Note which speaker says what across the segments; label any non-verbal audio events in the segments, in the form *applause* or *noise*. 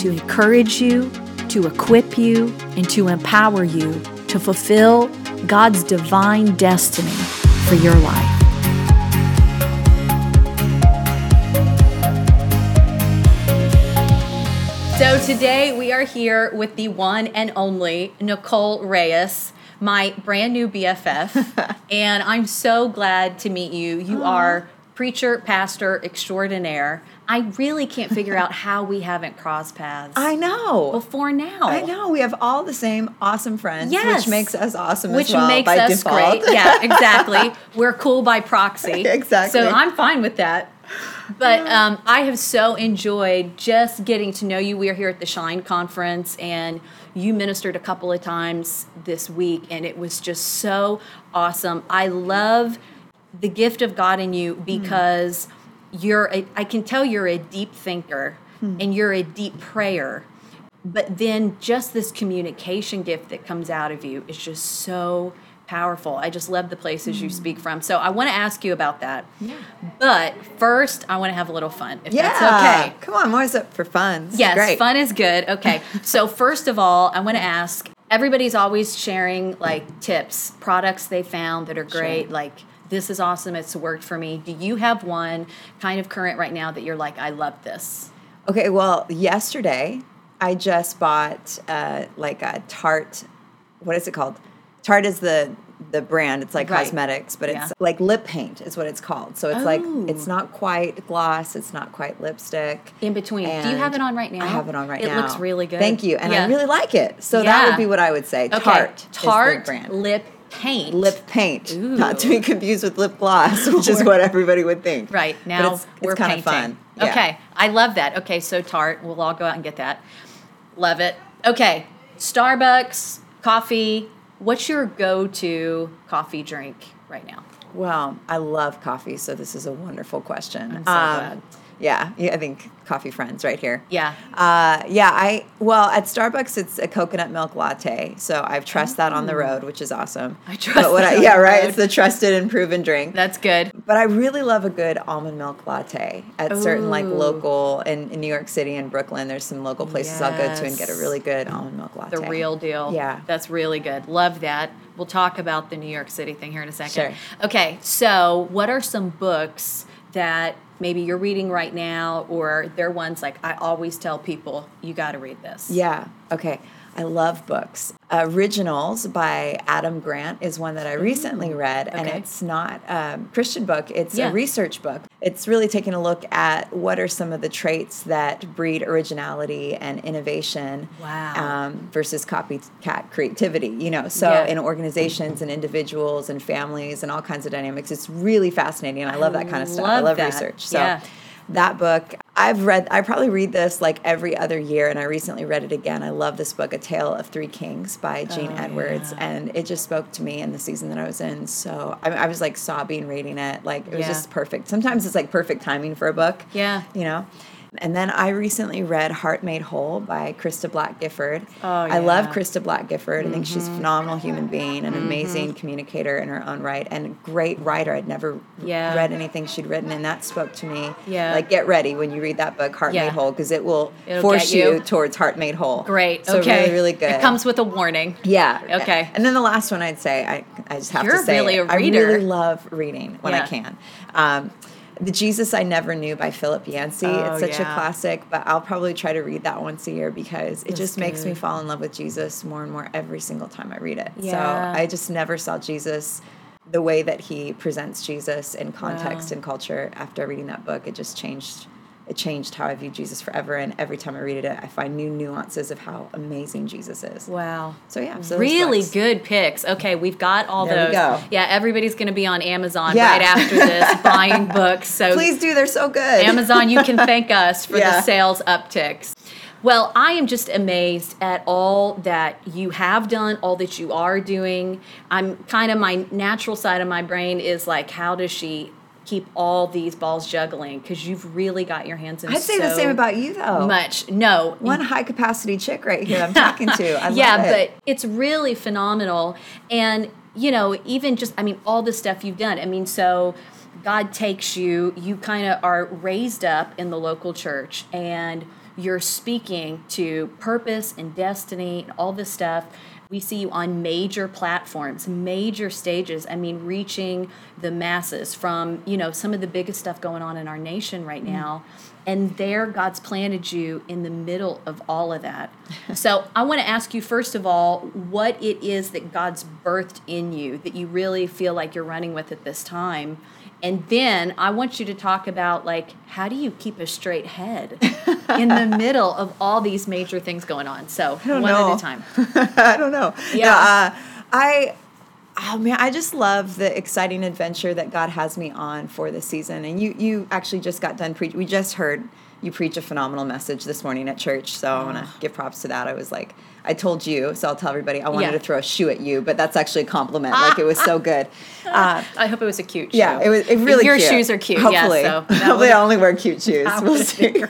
Speaker 1: to encourage you, to equip you, and to empower you to fulfill God's divine destiny for your life.
Speaker 2: So today we are here with the one and only Nicole Reyes, my brand new BFF, *laughs* and I'm so glad to meet you. You are preacher, pastor extraordinaire. I really can't figure out how we haven't crossed paths
Speaker 3: I know.
Speaker 2: before now.
Speaker 3: I know. We have all the same awesome friends,
Speaker 2: Yes.
Speaker 3: which makes us awesome
Speaker 2: Which
Speaker 3: as well Which
Speaker 2: makes
Speaker 3: by
Speaker 2: us
Speaker 3: default.
Speaker 2: great. *laughs* Yeah, exactly. We're cool by proxy. *laughs*
Speaker 3: Exactly.
Speaker 2: So I'm fine with that. But um, I have so enjoyed just getting to know you. We are here at the Shine Conference, and you ministered a couple of times this week, and it was just so awesome. I love the gift of God in you because you're, a, I can tell you're a deep thinker hmm. and you're a deep prayer but then just this communication gift that comes out of you is just so powerful. I just love the places you hmm. speak from. So I want to ask you about that.
Speaker 3: Yeah.
Speaker 2: But first, I want to have a little fun, if
Speaker 3: Yeah.
Speaker 2: that's okay.
Speaker 3: Come on, always up for fun. This is
Speaker 2: Yes,
Speaker 3: great.
Speaker 2: fun is good. Okay. so first of all, I want to ask everybody's always sharing like tips, products they found that are great,
Speaker 3: Sure.
Speaker 2: like this is awesome, it's worked for me. Do you have one kind of current right now that you're like I love this?
Speaker 3: Okay, well, yesterday I just bought uh, like a Tarte. What is it called? Tarte is the the brand. It's like
Speaker 2: Right.
Speaker 3: cosmetics, but
Speaker 2: Yeah.
Speaker 3: it's like lip paint is what it's called. So it's like
Speaker 2: Oh.
Speaker 3: it's not quite gloss. It's not quite lipstick.
Speaker 2: In between. Do you have it on right now?
Speaker 3: I have it on right
Speaker 2: It
Speaker 3: now.
Speaker 2: It looks really good.
Speaker 3: Thank you, and
Speaker 2: Yeah.
Speaker 3: I really like it. So that would be what I would say.
Speaker 2: Okay.
Speaker 3: Tarte,
Speaker 2: Tarte
Speaker 3: brand.
Speaker 2: lip paint.
Speaker 3: lip paint,
Speaker 2: Ooh.
Speaker 3: not to be confused with lip gloss, which is *laughs* what everybody would think.
Speaker 2: Right now,
Speaker 3: it's,
Speaker 2: we're
Speaker 3: kind of fun. Yeah.
Speaker 2: Okay, I love that. Okay, so Tarte. we'll all go out and get that. Love it. Okay, Starbucks coffee. What's your go-to coffee drink right now?
Speaker 3: Well, I love coffee, so this is a wonderful question. Um,
Speaker 2: I'm so glad.
Speaker 3: Yeah, yeah, I think coffee friends right here.
Speaker 2: Yeah.
Speaker 3: Uh, yeah, I well at Starbucks it's a coconut milk latte, so I've trust that on the road, which is awesome.
Speaker 2: I trust
Speaker 3: But what
Speaker 2: that
Speaker 3: I, yeah, right.
Speaker 2: road.
Speaker 3: It's the trusted and proven drink.
Speaker 2: That's good.
Speaker 3: But I really love a good almond milk latte at certain like local in, in New York City and Brooklyn. There's some local places I'll go to and get a really good almond milk latte.
Speaker 2: The real deal.
Speaker 3: Yeah.
Speaker 2: That's really good. Love that. We'll talk about the New York City thing here in a second.
Speaker 3: Sure.
Speaker 2: Okay, so what are some books that maybe you're reading right now, or they're ones like I always tell people, you got to read this?
Speaker 3: Yeah. Okay. I love books. Originals by Adam Grant is one that I recently read, and it's not a Christian book. It's
Speaker 2: Yeah.
Speaker 3: a research book. It's really taking a look at what are some of the traits that breed originality and innovation
Speaker 2: Wow.
Speaker 3: um, versus copycat creativity. You know, so
Speaker 2: Yeah.
Speaker 3: in organizations and individuals and families and all kinds of dynamics, it's really fascinating, and I love that kind of stuff. I
Speaker 2: love
Speaker 3: love
Speaker 2: that.
Speaker 3: research. So
Speaker 2: Yeah.
Speaker 3: That book i've read i probably read this like every other year and i recently read it again i love this book a tale of three kings by oh, Gene
Speaker 2: Oh,
Speaker 3: edwards
Speaker 2: yeah.
Speaker 3: and it just spoke to me in the season that i was in so i, I was like sobbing reading it like it was
Speaker 2: Yeah.
Speaker 3: just perfect sometimes it's like perfect timing for a book
Speaker 2: Yeah.
Speaker 3: you know and then I recently read Heart Made Whole by Christa Black Gifford.
Speaker 2: Oh, yeah.
Speaker 3: I love. Christa Black Gifford. I think she's a phenomenal human being, an amazing communicator in her own right, and a great writer. I'd never
Speaker 2: Yeah.
Speaker 3: read anything she'd written, and that spoke to me.
Speaker 2: Yeah.
Speaker 3: Like, get ready when you read that book, Heart
Speaker 2: Yeah.
Speaker 3: Made Whole, because it will
Speaker 2: It'll
Speaker 3: force
Speaker 2: you.
Speaker 3: you. towards Heart Made Whole.
Speaker 2: Great.
Speaker 3: So
Speaker 2: okay.
Speaker 3: really, really good.
Speaker 2: It comes with a warning.
Speaker 3: Yeah.
Speaker 2: Okay.
Speaker 3: And then the last one I'd say, I, I just have
Speaker 2: You're
Speaker 3: to say,
Speaker 2: really.
Speaker 3: I really love reading when. I can. Um, the Jesus I Never Knew by Philip Yancey.
Speaker 2: Oh,
Speaker 3: it's such
Speaker 2: yeah.
Speaker 3: a classic, but I'll probably try to read that once a year because it
Speaker 2: That's
Speaker 3: just makes me fall in love with Jesus more and more every single time I read it.
Speaker 2: Yeah.
Speaker 3: So I just never saw Jesus the way that he presents Jesus in context
Speaker 2: Wow.
Speaker 3: and culture after reading that book. It just changed. It changed how I view Jesus forever, and every time I read it, I find new nuances of how amazing Jesus is.
Speaker 2: Wow.
Speaker 3: So yeah, so
Speaker 2: really good picks. Okay, we've got all
Speaker 3: There
Speaker 2: those.
Speaker 3: go.
Speaker 2: Yeah, everybody's going to be on Amazon
Speaker 3: Yeah.
Speaker 2: right after this *laughs* buying books. So
Speaker 3: Please do. They're so good.
Speaker 2: Amazon, you can thank *laughs* us for the sales upticks. Well, I am just amazed at all that you have done, all that you are doing. I'm kind of my natural side of my brain is like, how does she keep all these balls juggling? Because you've really got your hands in.
Speaker 3: I'd say the same about you though.
Speaker 2: much. No,
Speaker 3: One high capacity chick right here I'm talking to. *laughs* I love
Speaker 2: yeah,
Speaker 3: it.
Speaker 2: but it's really phenomenal. And, you know, even just, I mean, all the stuff you've done. I mean, so God takes you, you kind of are raised up in the local church and you're speaking to purpose and destiny and all this stuff. We see you on major platforms, major stages. I mean, reaching the masses from, you know, some of the biggest stuff going on in our nation right mm-hmm. now. And there, God's planted you in the middle of all of that. *laughs* so, I want to ask you, first of all, what it is that God's birthed in you that you really feel like you're running with at this time. And then I want you to talk about like how do you keep a straight head *laughs* in the middle of all these major things going on. So one
Speaker 3: know.
Speaker 2: at a time. *laughs*
Speaker 3: I don't know.
Speaker 2: Yeah.
Speaker 3: Uh, I. Oh man, I just love the exciting adventure that God has me on for this season. And you, you actually just got done preaching. We just heard you preach a phenomenal message this morning at church. So I want to give props to that. I was like, I told you, so I'll tell everybody. I wanted
Speaker 2: Yeah.
Speaker 3: to throw a shoe at you, but that's actually a compliment. Like it was so *laughs* good. Uh,
Speaker 2: I hope it was a cute shoe.
Speaker 3: yeah, it was it really
Speaker 2: Your
Speaker 3: cute.
Speaker 2: shoes are cute.
Speaker 3: Hopefully,
Speaker 2: Yeah, so *laughs*
Speaker 3: hopefully I only wear cute shoes. *laughs* We'll see.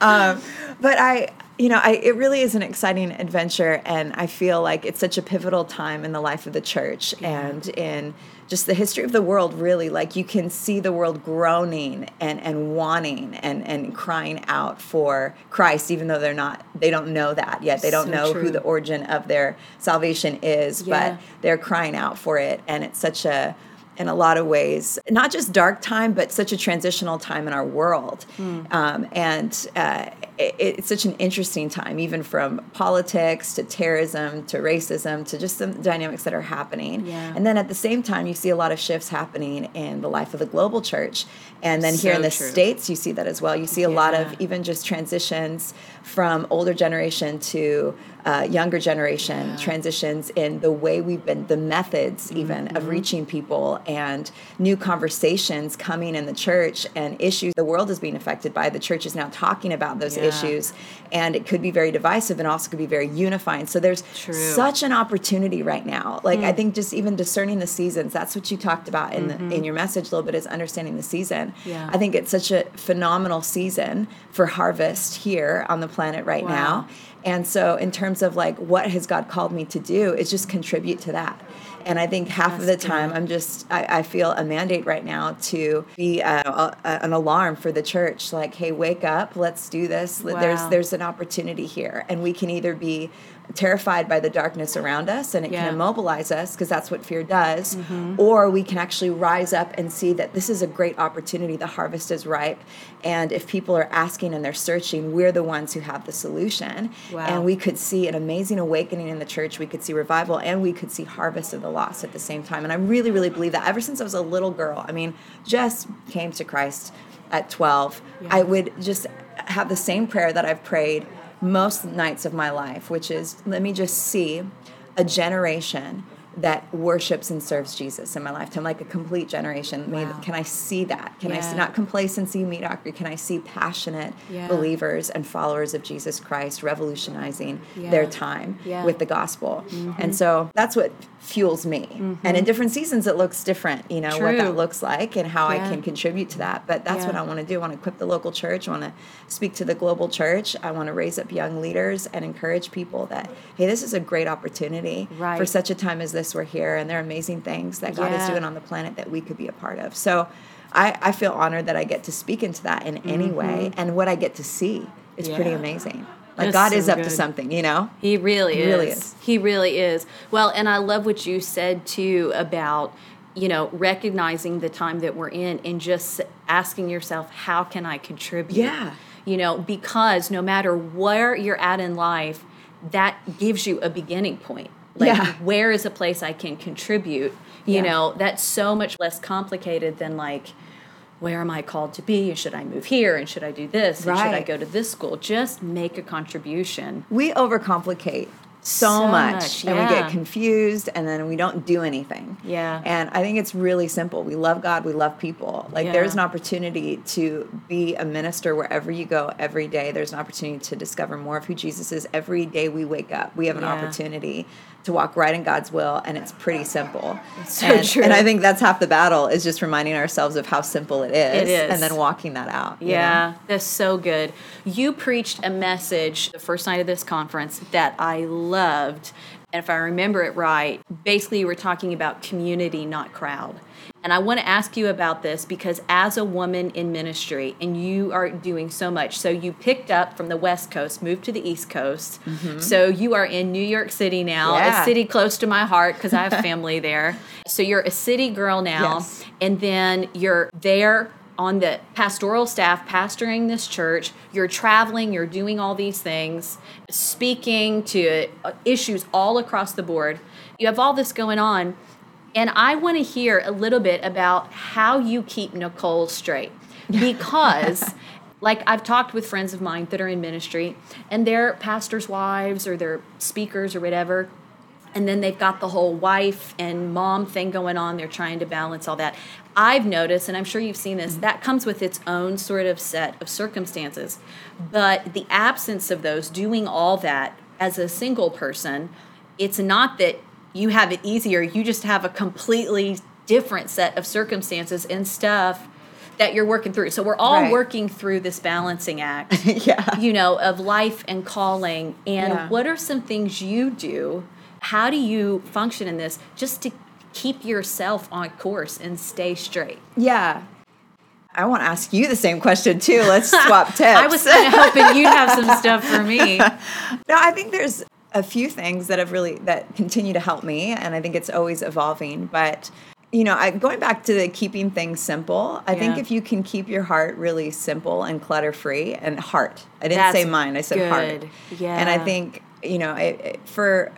Speaker 3: um, but I, you know, I, it really is an exciting adventure, and I feel like it's such a pivotal time in the life of the church and in just the history of the world. Really, like you can see the world groaning and and wanting and and crying out for Christ, even though they're not, they don't know that yet. They don't
Speaker 2: So
Speaker 3: know
Speaker 2: true.
Speaker 3: who the origin of their salvation is,
Speaker 2: Yeah.
Speaker 3: but they're crying out for it, and it's such a in a lot of ways, not just dark time, but such a transitional time in our world.
Speaker 2: Hmm.
Speaker 3: Um, and uh, it's such an interesting time, even from politics to terrorism to racism to just some dynamics that are happening.
Speaker 2: Yeah.
Speaker 3: And then at the same time, you see a lot of shifts happening in the life of the global church. And then here in the
Speaker 2: true.
Speaker 3: States, you see that as well. You see a lot of even just transitions from older generation to uh, younger generation transitions in the way we've been the methods even
Speaker 2: Mm-hmm.
Speaker 3: of reaching people and new conversations coming in the church and issues the world is being affected by the church is now talking about those
Speaker 2: Yeah.
Speaker 3: issues and it could be very divisive and also could be very unifying so there's
Speaker 2: True.
Speaker 3: such an opportunity right now like i think just even discerning the seasons that's what you talked about in the, in your message a little bit is understanding the season
Speaker 2: Yeah.
Speaker 3: i think it's such a phenomenal season for harvest here on the planet right
Speaker 2: Wow.
Speaker 3: now and so, in terms of like what has God called me to do, is just contribute to that. And I think half of the
Speaker 2: That's
Speaker 3: time,
Speaker 2: good.
Speaker 3: I'm just, I, I feel a mandate right now to be uh, a, an alarm for the church. Like, hey, wake up, let's do this. There's, there's an opportunity here. And we can either be terrified by the darkness around us and it
Speaker 2: Yeah.
Speaker 3: can immobilize us because that's what fear does, mm-hmm. or we can actually rise up and see that this is a great opportunity. The harvest is ripe. And if people are asking and they're searching, we're the ones who have the solution.
Speaker 2: Wow.
Speaker 3: And we could see an amazing awakening in the church. We could see revival and we could see harvest of the lost at the same time. And I really, really believe that ever since I was a little girl, I mean, just came to Christ at 12, I would just have the same prayer that I've prayed most nights of my life, which is let me just see a generation that worships and serves Jesus in my lifetime, like a complete generation. May-
Speaker 2: Wow.
Speaker 3: Can I see that? Can I see not complacency, mediocrity? Can I see passionate
Speaker 2: Yeah.
Speaker 3: believers and followers of Jesus Christ revolutionizing
Speaker 2: Yeah.
Speaker 3: their time
Speaker 2: Yeah. Mm-hmm.
Speaker 3: with the gospel? And so that's what fuels me. And in different seasons, it looks different, you know, what that looks like and how I can contribute to that. But that's what I want to do. I want to equip the local church. I want to speak to the global church. I want to raise up young leaders and encourage people that, hey, this is a great opportunity for such a time as this. We're here, and there are amazing things that God is doing on the planet that we could be a part of. So I, I feel honored that I get to speak into that in any way. And what I get to see is pretty
Speaker 2: Mm-hmm.
Speaker 3: Amazing. Like
Speaker 2: That's
Speaker 3: God
Speaker 2: so
Speaker 3: is up to something, you know?
Speaker 2: He really
Speaker 3: He
Speaker 2: is.
Speaker 3: really is.
Speaker 2: He really is. Well, and I love what you said too about, you know, recognizing the time that we're in and just asking yourself, how can I contribute?
Speaker 3: Yeah.
Speaker 2: You know, because no matter where you're at in life, that gives you a beginning point. Like,
Speaker 3: Yeah.
Speaker 2: where is a place I can contribute? You
Speaker 3: Yeah.
Speaker 2: know, that's so much less complicated than like, where am I called to be? And should I move here? And should I do this? And should I go to this school? Just make a contribution.
Speaker 3: we overcomplicate so,
Speaker 2: So
Speaker 3: much,
Speaker 2: much,
Speaker 3: and we get confused and then we don't do anything
Speaker 2: Yeah.
Speaker 3: and i think it's really simple we love god we love people like
Speaker 2: Yeah.
Speaker 3: there's an opportunity to be a minister wherever you go every day there's an opportunity to discover more of who jesus is every day we wake up we have an
Speaker 2: Yeah.
Speaker 3: opportunity to walk right in god's will and it's pretty simple
Speaker 2: so
Speaker 3: and,
Speaker 2: true.
Speaker 3: and i think that's half the battle is just reminding ourselves of how simple it is,
Speaker 2: It is.
Speaker 3: and then walking that out you know?
Speaker 2: Yeah, that's so good. You preached a message the first night of this conference that I loved. And if I remember it right, basically you were talking about community, not crowd. And I want to ask you about this because as a woman in ministry, and you are doing so much, so you picked up from the West Coast, moved to the East Coast. Mm-hmm. So you are in New York City now,
Speaker 3: Yeah.
Speaker 2: a city close to my heart because I have *laughs* family there. So you're a city girl now,
Speaker 3: Yes.
Speaker 2: and then you're there on the pastoral staff pastoring this church you're traveling you're doing all these things speaking to uh, issues all across the board. You have all this going on and i want to hear a little bit about how you keep nicole straight. *laughs* Because like i've talked with friends of mine that are in ministry and they're pastors wives or they're speakers or whatever and then they've got the whole wife and mom thing going on they're trying to balance all that i've noticed and i'm sure you've seen this mm-hmm. that comes with its own sort of set of circumstances but the absence of those doing all that as a single person it's not that you have it easier you just have a completely different set of circumstances and stuff that you're working through so we're all
Speaker 3: Right.
Speaker 2: working through this balancing act *laughs*
Speaker 3: yeah.
Speaker 2: you know, of life and calling. And
Speaker 3: Yeah.
Speaker 2: what are some things you do? How do you function in this just to keep yourself on course and stay straight?
Speaker 3: Yeah. I want to ask you the same question too. Let's *laughs* swap tips.
Speaker 2: I was kind of hoping you'd have some stuff for me. *laughs*
Speaker 3: no, I think there's a few things that have really that continue to help me, and I think it's always evolving. But you know, I, going back to the keeping things simple, I think if you can keep your heart really simple and clutter free, and heart. I didn't
Speaker 2: That's
Speaker 3: say mind. I said heart.
Speaker 2: Yeah.
Speaker 3: And I think you know, it, it- for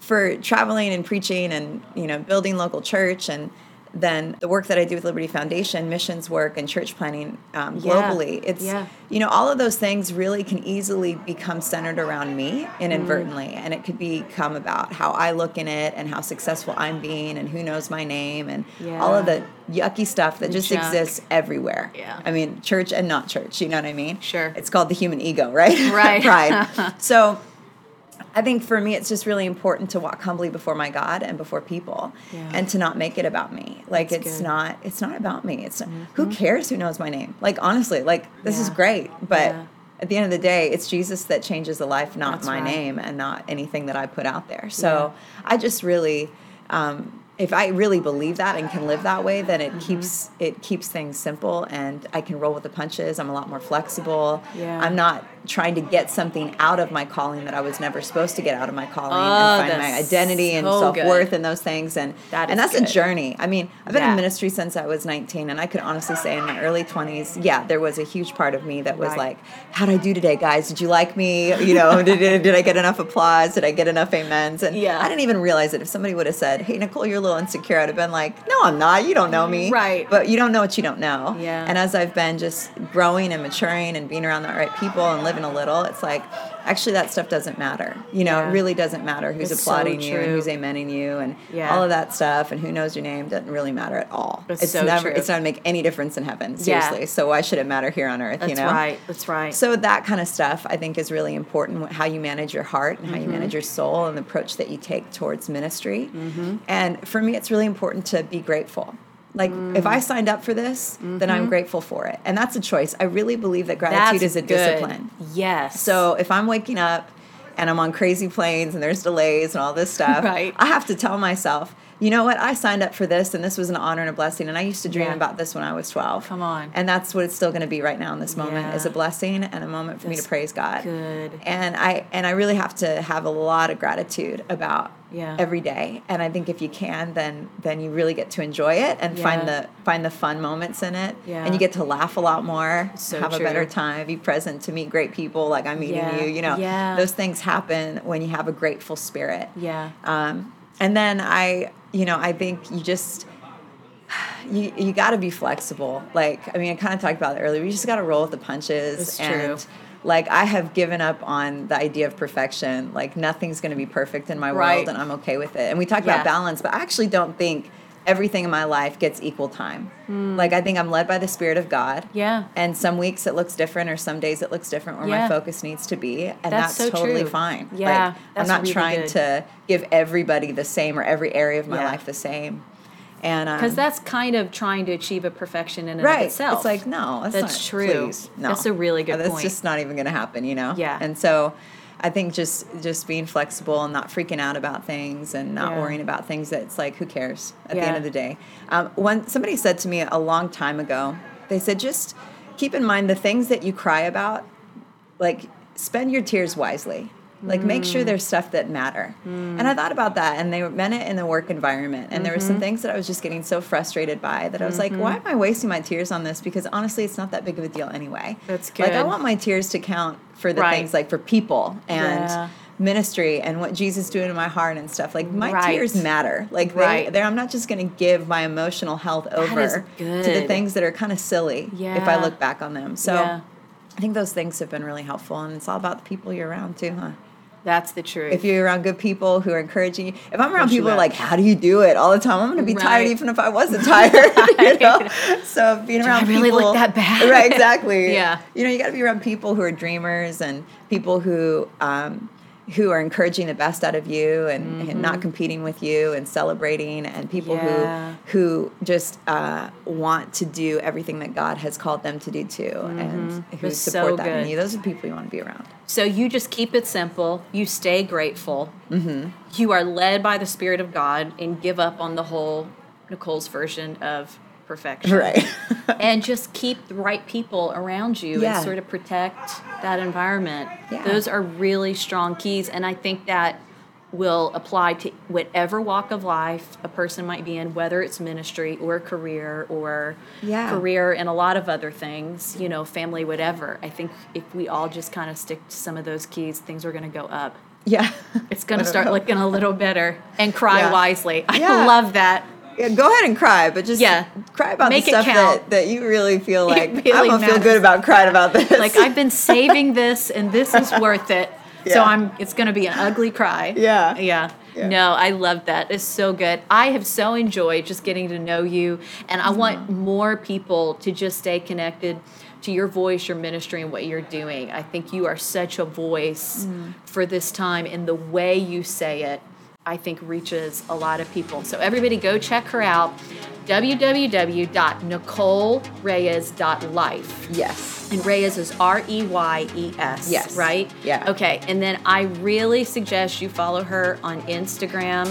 Speaker 3: for traveling and preaching and you know building local church and then the work that I do with Liberty Foundation, missions work, and church planning um,
Speaker 2: Yeah.
Speaker 3: globally. It's
Speaker 2: Yeah.
Speaker 3: you know all of those things really can easily become centered around me
Speaker 2: Mm.
Speaker 3: inadvertently, and it could become about how I look in it and how successful I'm being and who knows my name and all of the yucky stuff that just
Speaker 2: Junk.
Speaker 3: exists everywhere.
Speaker 2: Yeah.
Speaker 3: I mean, church and not church. You know what I mean?
Speaker 2: Sure.
Speaker 3: It's called the human ego, right? *laughs*
Speaker 2: Right.
Speaker 3: Pride. So. I think for me, it's just really important to walk humbly before my God and before people,
Speaker 2: Yeah.
Speaker 3: and to not make it about me. Like
Speaker 2: That's
Speaker 3: it's
Speaker 2: good. Mm-hmm.
Speaker 3: not. It's not about me. It's not, who cares who knows my name. Like honestly, like this is great, but
Speaker 2: Yeah.
Speaker 3: at the end of the day, it's Jesus that changes the life, not
Speaker 2: That's
Speaker 3: my
Speaker 2: right.
Speaker 3: name and not anything that I put out there. So I just really, um, if I really believe that and can live that way, then
Speaker 2: Mm-hmm.
Speaker 3: it keeps it keeps things simple, and I can roll with the punches. I'm a lot more flexible.
Speaker 2: Yeah.
Speaker 3: I'm not trying to get something out of my calling that I was never supposed to get out of my calling
Speaker 2: Oh,
Speaker 3: and find my identity and self worth and those things. And
Speaker 2: That
Speaker 3: and that's a journey. I mean, I've been
Speaker 2: Yeah.
Speaker 3: in ministry since I was 19, and I could honestly say in my early 20s, yeah, there was a huge part of me that was
Speaker 2: Right.
Speaker 3: like, "How'd I do today, guys? Did you like me? You know, did, *laughs* did, did I get enough applause? Did I get enough amens?" And
Speaker 2: Yeah.
Speaker 3: I didn't even realize it. If somebody would have said, "Hey, Nicole, you're a little insecure," I'd have been like, "No, I'm not. You don't know me,
Speaker 2: Right.
Speaker 3: But you don't know what you don't know."
Speaker 2: Yeah.
Speaker 3: And as I've been just growing and maturing and being around the right people and living a little, it's like actually that stuff doesn't matter. You know,
Speaker 2: Yeah.
Speaker 3: it really doesn't matter who's
Speaker 2: It's so
Speaker 3: applauding you and who's amening you and
Speaker 2: Yeah.
Speaker 3: all of that stuff and who knows your name doesn't really matter at all.
Speaker 2: It's
Speaker 3: it's
Speaker 2: so
Speaker 3: never
Speaker 2: true.
Speaker 3: it's not gonna make any difference in heaven,
Speaker 2: Yeah.
Speaker 3: seriously. So why should it matter here on earth,
Speaker 2: That's
Speaker 3: you know?
Speaker 2: That's right. That's right.
Speaker 3: So that kind of stuff I think is really important how you manage your heart and how
Speaker 2: Mm-hmm.
Speaker 3: you manage your soul and the approach that you take towards ministry.
Speaker 2: Mm-hmm.
Speaker 3: And for me it's really important to be grateful. Like if
Speaker 2: Mm.
Speaker 3: I signed up for this, then I'm grateful for it. And that's a choice. I really believe that
Speaker 2: That's
Speaker 3: gratitude is a
Speaker 2: good.
Speaker 3: discipline.
Speaker 2: Yes.
Speaker 3: So if I'm waking up and I'm on crazy planes and there's delays and all this stuff,
Speaker 2: Right.
Speaker 3: I have to tell myself, you know what? I signed up for this and this was an honor and a blessing. And I used to dream
Speaker 2: Yeah.
Speaker 3: about this when I was 12.
Speaker 2: Come on.
Speaker 3: And that's what it's still going to be right now in this moment
Speaker 2: Yeah.
Speaker 3: is a blessing and a moment for me to praise God.
Speaker 2: good.
Speaker 3: And I and I really have to have a lot of gratitude about
Speaker 2: Yeah.
Speaker 3: every day. And I think if you can, then then you really get to enjoy it and find the find the fun moments in it.
Speaker 2: Yeah.
Speaker 3: And you get to laugh a lot more,
Speaker 2: So
Speaker 3: have
Speaker 2: true.
Speaker 3: a better time, be present to meet great people like I'm meeting
Speaker 2: Yeah.
Speaker 3: you. You know,
Speaker 2: Yeah.
Speaker 3: those things happen when you have a grateful spirit.
Speaker 2: Yeah.
Speaker 3: Um, and then I, you know, I think you just you you got to be flexible. Like I mean, I kind of talked about it earlier. You just got to roll with the punches.
Speaker 2: It's
Speaker 3: and
Speaker 2: true.
Speaker 3: Like I have given up on the idea of perfection. Like nothing's going to be perfect in my
Speaker 2: Right.
Speaker 3: world, and I'm okay with it. And we talk
Speaker 2: Yeah.
Speaker 3: about balance, but I actually don't think everything in my life gets equal time. Hmm. Like I think I'm led by the Spirit of God.
Speaker 2: Yeah.
Speaker 3: And some weeks it looks different, or some days it looks different where
Speaker 2: Yeah.
Speaker 3: my focus needs to be, and
Speaker 2: That's
Speaker 3: that's,
Speaker 2: so
Speaker 3: totally
Speaker 2: true.
Speaker 3: fine.
Speaker 2: Yeah,
Speaker 3: Like, I'm not
Speaker 2: really
Speaker 3: trying
Speaker 2: good.
Speaker 3: to give everybody the same or every area of my
Speaker 2: Yeah.
Speaker 3: life the same. And um,
Speaker 2: Because that's kind of trying to achieve a perfection in and
Speaker 3: right,
Speaker 2: of itself.
Speaker 3: it's like no, that's,
Speaker 2: That's
Speaker 3: not,
Speaker 2: true.
Speaker 3: Please, no.
Speaker 2: That's a really good
Speaker 3: That's
Speaker 2: point.
Speaker 3: just not even going to happen, you know.
Speaker 2: Yeah.
Speaker 3: And so, I think just just being flexible and not freaking out about things and not
Speaker 2: Yeah.
Speaker 3: worrying about things that it's like who cares at the end of the day. Um, one somebody said to me a long time ago. They said just keep in mind the things that you cry about. Like spend your tears wisely. Like make
Speaker 2: Mm.
Speaker 3: sure there's stuff that matter. And I thought about that, and they meant it in the work environment. And there were
Speaker 2: Mm-hmm.
Speaker 3: some things that I was just getting so frustrated by that I was like, why am I wasting my tears on this? Because honestly, it's not that big of a deal anyway.
Speaker 2: That's good.
Speaker 3: Like I want my tears to count for the
Speaker 2: Right.
Speaker 3: things like for people and
Speaker 2: Yeah.
Speaker 3: ministry and what Jesus doing in my heart and stuff. Like my
Speaker 2: Right.
Speaker 3: tears matter. Like they,
Speaker 2: Right.
Speaker 3: they're, I'm not just going to give my emotional health over to the things that are kind of silly yeah. if I look back on them. So
Speaker 2: Yeah.
Speaker 3: I think those things have been really helpful, and it's all about the people you're around too, huh?
Speaker 2: That's the truth.
Speaker 3: If you're around good people who are encouraging you, if I'm around people are like, "How do you do it?" all the time, I'm going to be tired even if I wasn't tired. *laughs* you know. So being around
Speaker 2: I really look that bad?
Speaker 3: right? Exactly. *laughs*
Speaker 2: Yeah.
Speaker 3: You know, you got to be around people who are dreamers and people who. Um, who are encouraging the best out of you and, and not competing with you and celebrating and people
Speaker 2: Mm-hmm. Yeah.
Speaker 3: who who just uh, want to do everything that God has called them to do too and who
Speaker 2: Mm-hmm. It's
Speaker 3: support
Speaker 2: so
Speaker 3: that in you. Those are the people you want to be around.
Speaker 2: So you just keep it simple. You stay grateful.
Speaker 3: Mm-hmm.
Speaker 2: You are led by the Spirit of God and give up on the whole Nicole's version of perfection.
Speaker 3: Right. *laughs*
Speaker 2: and just keep the right people around you
Speaker 3: Yeah.
Speaker 2: and sort of protect that environment.
Speaker 3: Yeah.
Speaker 2: Those are really strong keys. And I think that will apply to whatever walk of life a person might be in, whether it's ministry or career or
Speaker 3: Yeah.
Speaker 2: career and a lot of other things, you know, family, whatever. I think if we all just kind of stick to some of those keys, things are going to go up.
Speaker 3: yeah.
Speaker 2: It's going *laughs* to start looking a little better and cry
Speaker 3: Yeah.
Speaker 2: wisely. I
Speaker 3: Yeah.
Speaker 2: love that.
Speaker 3: Yeah, go ahead and cry, but just
Speaker 2: Yeah.
Speaker 3: cry about
Speaker 2: Make
Speaker 3: the stuff that, that you really feel *laughs* like
Speaker 2: really
Speaker 3: I'm gonna feel good about crying about this.
Speaker 2: like I've been saving this and this is *laughs* worth it. So I'm it's going to be an ugly cry.
Speaker 3: Yeah.
Speaker 2: yeah.
Speaker 3: Yeah.
Speaker 2: No, I love that. It's so good. I have so enjoyed just getting to know you and I want more people to just stay connected to your voice, your ministry and what you're doing. I think you are such a voice
Speaker 3: Mm.
Speaker 2: for this time in the way you say it I think reaches a lot of people. So everybody go check her out www.nicolereyes.life.
Speaker 3: yes.
Speaker 2: And Reyes is R E Y E S.
Speaker 3: Yes.
Speaker 2: Right?
Speaker 3: Yeah.
Speaker 2: Okay. And then I really suggest you follow her on Instagram.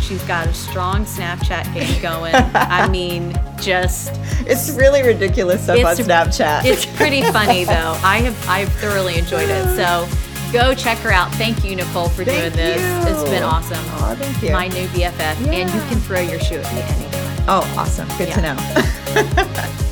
Speaker 2: She's got a strong Snapchat game going. *laughs* I mean, just
Speaker 3: It's really ridiculous stuff on Snapchat.
Speaker 2: it's pretty funny though. I have I've thoroughly enjoyed it. So go check her out. Thank you, Nicole, for doing this.
Speaker 3: you.
Speaker 2: It's been awesome.
Speaker 3: Aw, thank you.
Speaker 2: My new BFF. And you can throw your shoe at me anytime.
Speaker 3: oh, awesome. Good to know. *laughs*